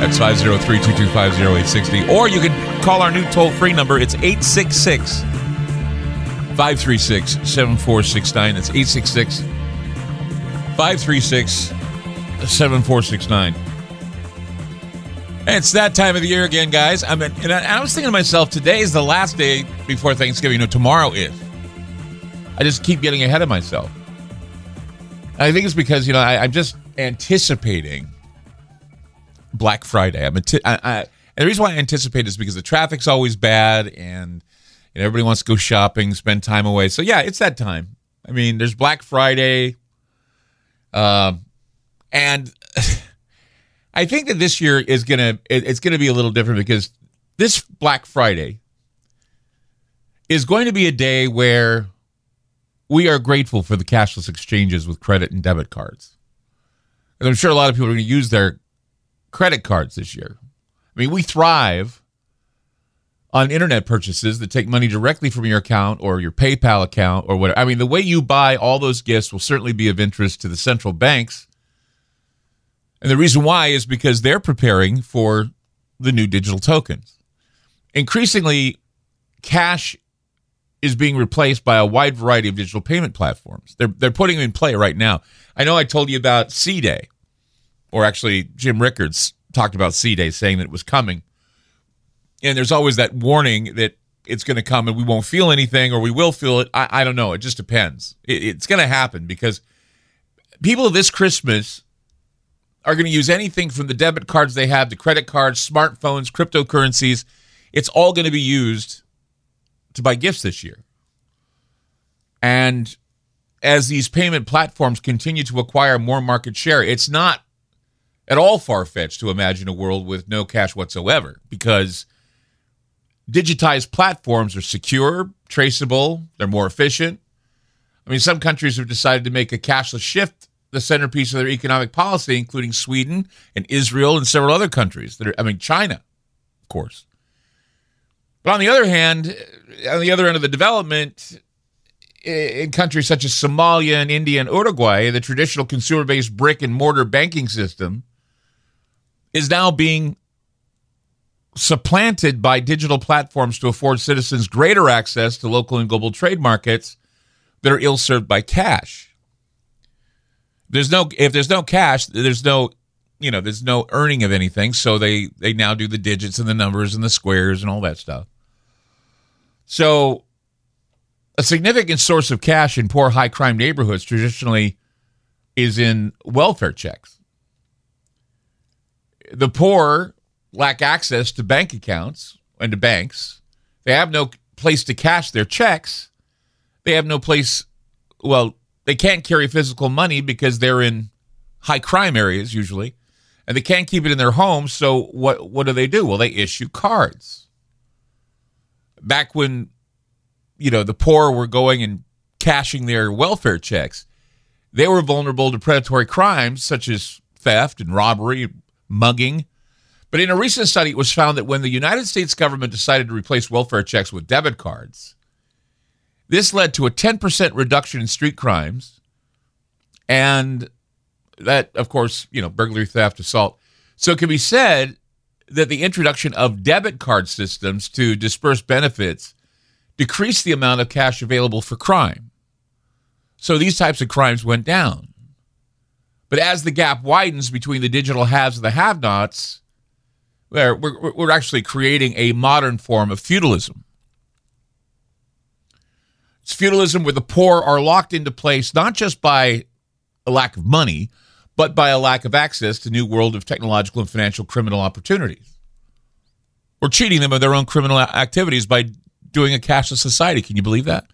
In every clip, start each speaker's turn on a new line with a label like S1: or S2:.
S1: That's 503 225 0860. Or you can call our new toll free number. It's 866 536 7469. That's 866 536 7469. It's that time of the year again, guys. I mean, and I, I was thinking to myself, today is the last day before Thanksgiving. You know, tomorrow is. I just keep getting ahead of myself. I think it's because you know I, am just anticipating Black Friday. I'm anti- I, I, and the reason why I anticipate is because the traffic's always bad, and know, everybody wants to go shopping, spend time away. So yeah, it's that time. I mean, there's Black Friday, um, and I think that this year is gonna it, it's gonna be a little different because this Black Friday is going to be a day where we are grateful for the cashless exchanges with credit and debit cards. And I'm sure a lot of people are going to use their credit cards this year. I mean, we thrive on internet purchases that take money directly from your account or your PayPal account or whatever. I mean, the way you buy all those gifts will certainly be of interest to the central banks. And the reason why is because they're preparing for the new digital tokens. Increasingly, cash is being replaced by a wide variety of digital payment platforms. They're they're putting them in play right now. I know I told you about C Day, or actually Jim Rickards talked about C Day, saying that it was coming. And there's always that warning that it's going to come and we won't feel anything, or we will feel it. I, I don't know. It just depends. It, it's going to happen because people this Christmas are going to use anything from the debit cards they have to credit cards, smartphones, cryptocurrencies. It's all going to be used to buy gifts this year. And as these payment platforms continue to acquire more market share, it's not at all far fetched to imagine a world with no cash whatsoever because digitized platforms are secure, traceable, they're more efficient. I mean, some countries have decided to make a cashless shift the centerpiece of their economic policy, including Sweden and Israel and several other countries that are, I mean, China, of course. But on the other hand, on the other end of the development, in countries such as Somalia and India and Uruguay, the traditional consumer based brick and mortar banking system is now being supplanted by digital platforms to afford citizens greater access to local and global trade markets that are ill served by cash. There's no if there's no cash, there's no you know, there's no earning of anything, so they they now do the digits and the numbers and the squares and all that stuff. So a significant source of cash in poor high crime neighborhoods traditionally is in welfare checks. The poor lack access to bank accounts and to banks. They have no place to cash their checks. They have no place well, they can't carry physical money because they're in high crime areas usually and they can't keep it in their homes. So what what do they do? Well, they issue cards. Back when you know the poor were going and cashing their welfare checks, they were vulnerable to predatory crimes such as theft and robbery, mugging. But in a recent study, it was found that when the United States government decided to replace welfare checks with debit cards, this led to a 10% reduction in street crimes. And that, of course, you know, burglary, theft, assault. So it can be said that the introduction of debit card systems to disperse benefits decreased the amount of cash available for crime. So these types of crimes went down. But as the gap widens between the digital haves and the have nots, we're, we're, we're actually creating a modern form of feudalism. It's feudalism where the poor are locked into place not just by a lack of money, but by a lack of access to new world of technological and financial criminal opportunities. We're cheating them of their own criminal activities by doing a cashless society. Can you believe that?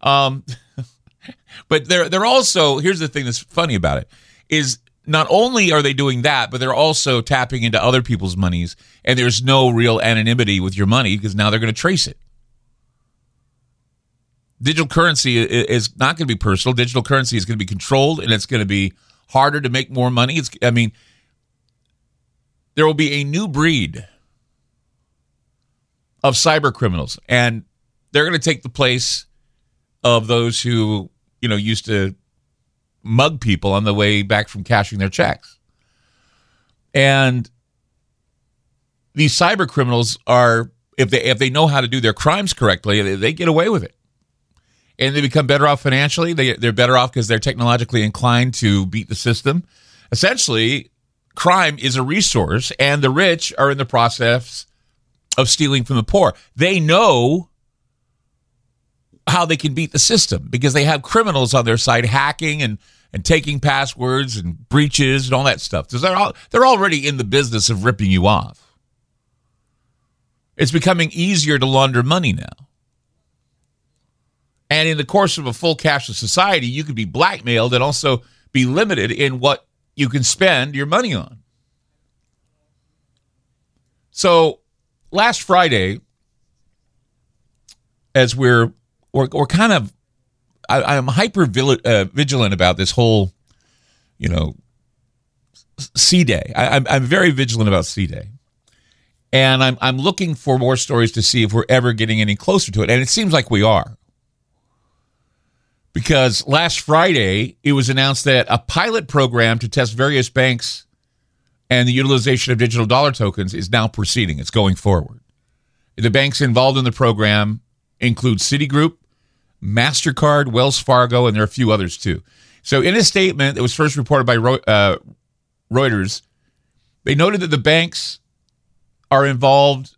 S1: Um, but they're they're also here's the thing that's funny about it is not only are they doing that, but they're also tapping into other people's monies, and there's no real anonymity with your money because now they're going to trace it. Digital currency is not going to be personal. Digital currency is going to be controlled, and it's going to be harder to make more money. It's, I mean, there will be a new breed of cyber criminals, and they're going to take the place of those who you know used to mug people on the way back from cashing their checks. And these cyber criminals are if they if they know how to do their crimes correctly, they, they get away with it. And they become better off financially. They they're better off because they're technologically inclined to beat the system. Essentially, crime is a resource and the rich are in the process of stealing from the poor. They know how they can beat the system because they have criminals on their side hacking and and taking passwords and breaches and all that stuff. They're all, they're already in the business of ripping you off. It's becoming easier to launder money now. And in the course of a full cashless society, you could be blackmailed and also be limited in what you can spend your money on. So last Friday, as we're we're, we're kind of I, am hyper uh, vigilant about this whole, you know, C Day. I'm, I'm very vigilant about C Day. And I'm, I'm looking for more stories to see if we're ever getting any closer to it. And it seems like we are. Because last Friday, it was announced that a pilot program to test various banks and the utilization of digital dollar tokens is now proceeding. It's going forward. The banks involved in the program include Citigroup, MasterCard, Wells Fargo, and there are a few others too. So, in a statement that was first reported by uh, Reuters, they noted that the banks are involved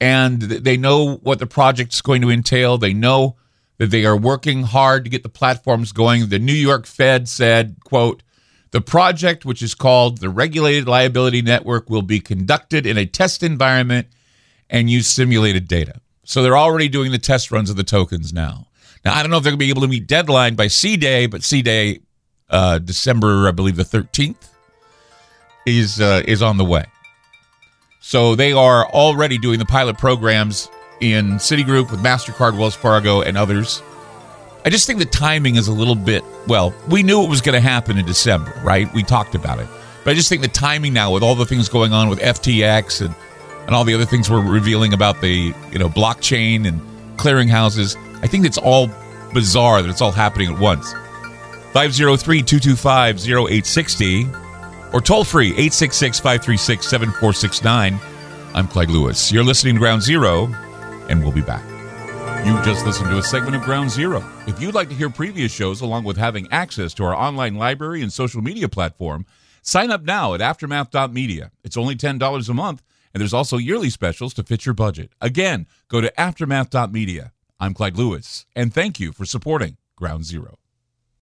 S1: and they know what the project's going to entail. They know that they are working hard to get the platforms going. The New York Fed said, quote, the project, which is called the Regulated Liability Network, will be conducted in a test environment and use simulated data. So they're already doing the test runs of the tokens now. Now, I don't know if they're going to be able to meet deadline by C Day, but C Day, uh, December, I believe the 13th, is, uh, is on the way. So they are already doing the pilot programs in Citigroup with MasterCard, Wells Fargo, and others. I just think the timing is a little bit, well, we knew it was going to happen in December, right? We talked about it. But I just think the timing now with all the things going on with FTX and, and all the other things we're revealing about the, you know, blockchain and clearinghouses, I think it's all bizarre that it's all happening at once. 503 225 0860 or toll free 866 536 7469. I'm Clyde Lewis. You're listening to Ground Zero, and we'll be back. You just listened to a segment of Ground Zero. If you'd like to hear previous shows along with having access to our online library and social media platform, sign up now at aftermath.media. It's only $10 a month, and there's also yearly specials to fit your budget. Again, go to aftermath.media. I'm Clyde Lewis, and thank you for supporting Ground Zero.